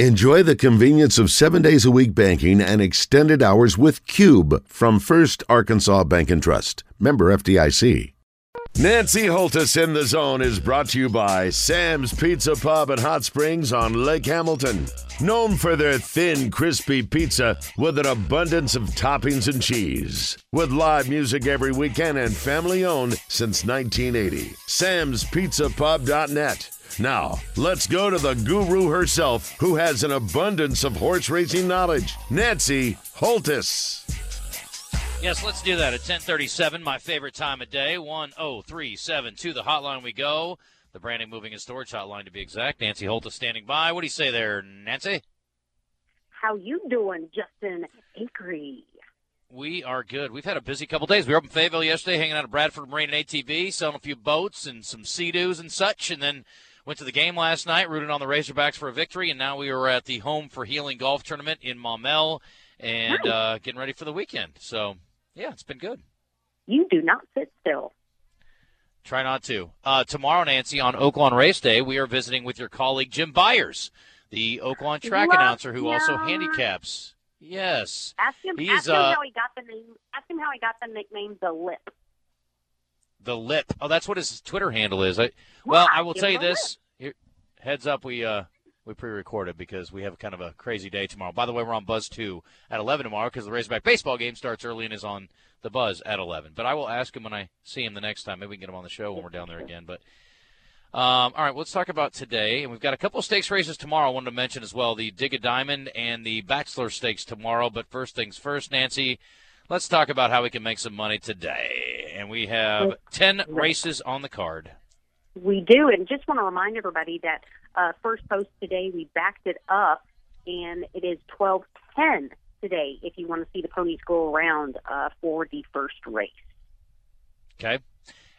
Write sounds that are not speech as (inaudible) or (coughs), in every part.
Enjoy the convenience of seven days a week banking and extended hours with Cube from First Arkansas Bank and Trust. Member FDIC. Nancy Holthus in the Zone is brought to you by Sam's Pizza Pub and Hot Springs on Lake Hamilton. Known for their thin, crispy pizza with an abundance of toppings and cheese. With live music every weekend and family owned since 1980. Sam'sPizzaPub.net. Now, let's go to the guru herself who has an abundance of horse racing knowledge, Nancy Holthus. Yes, let's do that at 1037, my favorite time of day. 1037 to the hotline we go. The branding, moving, and storage hotline to be exact. Nancy Holthus standing by. What do you say there, Nancy? How you doing, Justin Acree? We are good. We've had a busy couple days. We were up in Fayetteville yesterday, hanging out at Bradford Marine and ATV, selling a few boats and some sea-doos and such, and then Went to the game last night, rooted on the Razorbacks for a victory, and now we are at the Home for Healing Golf Tournament in Maumelle and nice. uh, getting ready for the weekend. So, yeah, it's been good. You do not sit still. Try not to. Uh, tomorrow, Nancy, on Oaklawn Race Day, we are visiting with your colleague Jim Byers, the Oaklawn track Love announcer who him. also handicaps. Yes. Ask him, ask him uh, how he got the name. Ask him how he got the nickname The Lip. The Lip. Oh, that's what his Twitter handle is. I, well, I will tell you this. Here, heads up, we uh, we pre-recorded because we have kind of a crazy day tomorrow. By the way, we're on Buzz two at eleven tomorrow because the Razorback baseball game starts early and is on the Buzz at eleven. But I will ask him when I see him the next time. Maybe we can get him on the show when we're down there again. But um, all right, let's talk about today. And we've got a couple of stakes races tomorrow. I wanted to mention as well the Dig a Diamond and the Bachelor Stakes tomorrow. But first things first, Nancy, let's talk about how we can make some money today. And we have ten races on the card. We do, and just want to remind everybody that uh, first post today we backed it up, and it is twelve ten today. If you want to see the ponies go around uh, for the first race. Okay.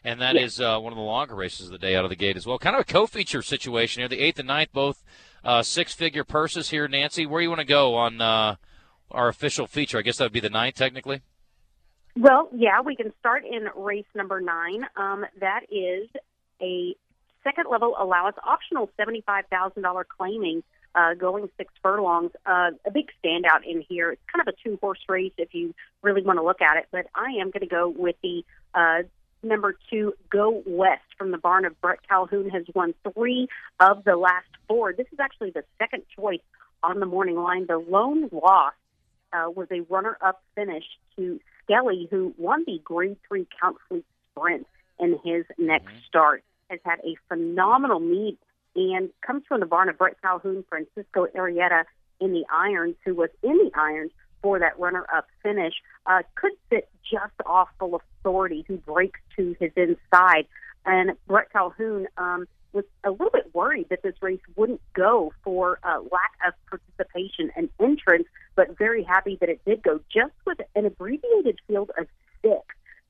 And that is uh, one of the longer races of the day out of the gate as well. Kind of a co-feature situation here. The eighth and ninth, both uh, six-figure purses here. Nancy, where you want to go on uh, our official feature? I guess that would be the ninth, technically. Well, yeah, we can start in race number nine. Um, that is a second level allowance, optional $75,000 claiming, uh, going six furlongs. Uh, a big standout in here. It's kind of a two horse race if you really want to look at it, but I am going to go with the uh, number two, Go West from the barn of Brett Calhoun, has won three of the last four. This is actually the second choice on the morning line. The lone loss uh, was a runner up finish to Skelly, who won the Grade 3 Count Fleet Sprint in his next start, has had a phenomenal meet and comes from the barn of Brett Calhoun, Francisco Arrieta in the irons, who was in the irons for that runner-up finish. Uh, could sit just off full authority, who breaks to his inside. And Brett Calhoun um, was a little bit worried that this race wouldn't go for uh, lack of participation and entrance, but very happy that it did go just with an abbreviated field of six.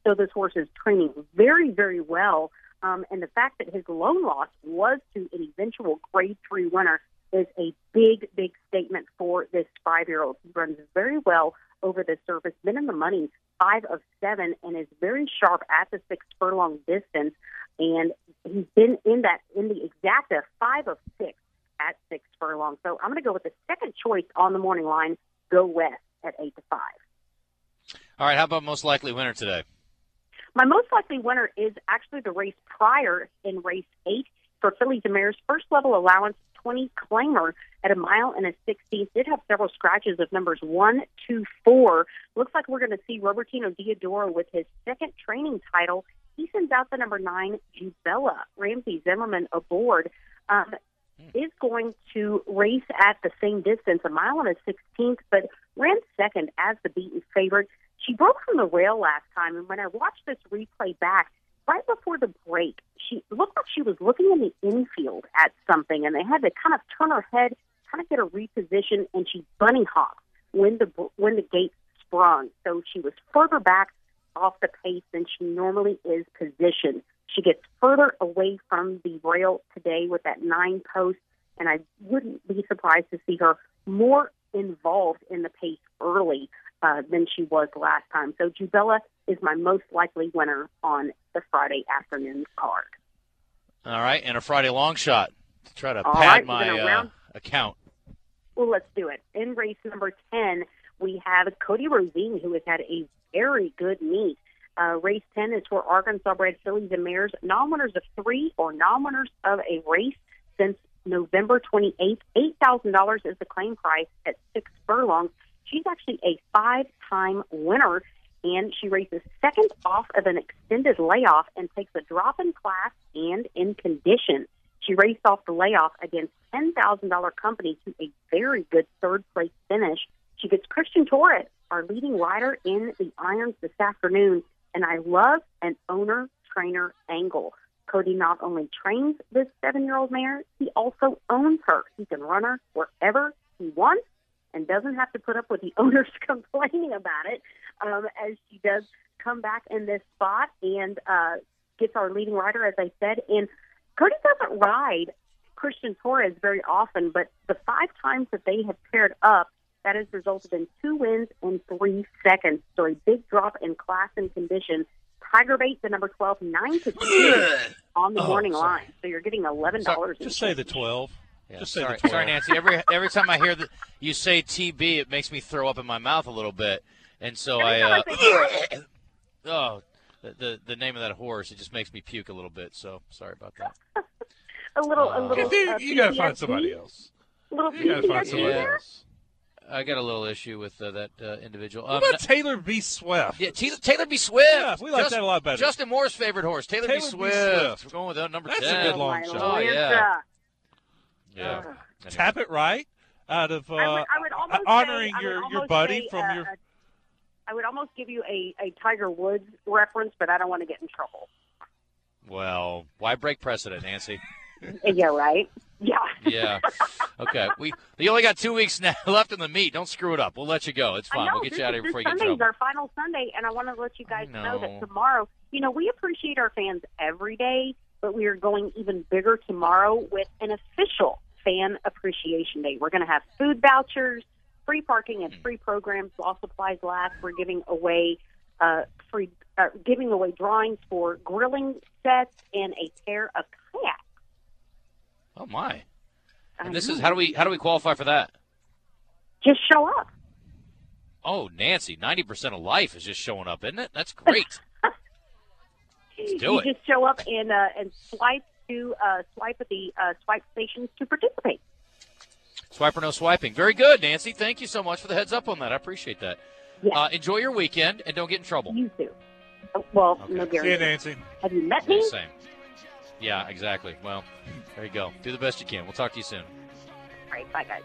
So this horse is training very, very well. Um, and the fact that his lone loss was to an eventual grade three winner is a big, big statement for this five year old. He runs very well over the surface, been in the money five of seven, and is very sharp at the six furlong distance. And he's been in that in the exacta five of six at six furlong. So I'm going to go with the second choice on the morning line, Go West at eight to five. All right, how about most likely winner today? My most likely winner is actually the race prior in race eight for Fillies and Mares. First level allowance, 20 claimer at a mile and a 16th. Did have several scratches of numbers one, two, four. Looks like we're going to see Robertino Diodoro with his second training title. He sends out the number nine, Jubella. Ramsey Zimmerman aboard. Um, Mm. is going to race at the same distance, a mile and a 16th, but ran second as the beaten favorite. She broke from the rail last time, and when I watched this replay back, right before the break, she looked like she was looking in the infield at something, and they had to kind of turn her head, kind of get her reposition, and she bunny hopped when the when the gate sprung. So she was further back off the pace than she normally is positioned. She gets further away from the rail today with that nine post, and I wouldn't be surprised to see her more involved in the pace early uh, than she was last time. So Jubella is my most likely winner on the Friday afternoon card. All right, and a Friday long shot to try to All pad right, my uh, account. Well, let's do it. In race number 10, we have Cody Rosine, who has had a very good meet. Uh, race 10 is for Arkansas bred fillies and mares, non winners of three or non winners of a race since November 28th. $8,000 is the claim price at six furlongs. She's actually a five time winner, and she races second off of an extended layoff and takes a drop in class and in condition. She raced off the layoff against $10,000 company to a very good third place finish. She gets Christian Torres, our leading rider in the irons this afternoon, and I love an owner trainer angle. Cody not only trains this seven year old mare, he also owns her. He can run her wherever he wants and doesn't have to put up with the (laughs) owners complaining about it um, as she does come back in this spot and uh, gets our leading rider, as I said. And Cody doesn't ride Christian Torres very often, but the five times that they have paired up, that has resulted in two wins in three seconds. So a big drop in class and condition. Tiger Bait, the number 12, 9 to 2 on the Oh, morning sorry. line. So you're getting $11. in Just say the 12. Yeah, Just say sorry, the 12. sorry, Nancy. Every every time I hear that you say TB, it makes me throw up in my mouth a little bit, and so I. Uh, I (coughs) oh, the, the the name of that horse, it just makes me puke a little bit. So sorry about that. (laughs) A little, a Uh, little. you uh, you got to find somebody else. Little You got to find somebody else. I got a little issue with uh, that uh, individual. What Um, about Taylor B. Swift? yeah, Taylor, Taylor B. Swift. Yeah, we like Just- that a lot better. Justin Moore's favorite horse, Taylor, Taylor B. B. Swift. Swift. We're going with that number That's a good long Oh, shot. Oh, yeah. Yeah. Ugh. Tap it right out of uh, I would, I would almost honoring say, I would your, your buddy say, from uh, your. I would almost give you a, a Tiger Woods reference, but I don't want to get in trouble. Well, why break precedent, Nancy? (laughs) yeah, right. Yeah. (laughs) Yeah. Okay. We you only got two weeks (laughs) now left in the meet. Don't screw it up. We'll let you go. It's fine. know We'll get you out of here before you get in Sunday's our final Sunday, and I want to let you guys know. know. that tomorrow, you know, we appreciate our fans every day, but we are going even bigger tomorrow with an official Fan Appreciation Day. We're going to have food vouchers, free parking, Hmm. and free programs while supplies last. We're giving away uh, free, uh, giving away drawings for grilling sets and a pair of. Oh my. I And this know. is how do we how do we qualify for that? just show up. Oh, Nancy, ninety percent of life is just showing up, isn't it? That's great. (laughs) do you it. just show up and uh, and swipe to uh, swipe at the uh, swipe stations to participate. Swipe or no swiping. Very good, Nancy. Thank you so much for the heads up on that. I appreciate that. Yeah. Uh, enjoy your weekend and don't get in trouble. You do. Oh, Well, Okay. no See you. Nancy. Have you met me? same. Yeah, exactly. Well, there you go. Do the best you can. We'll talk to you soon. All right, bye guys.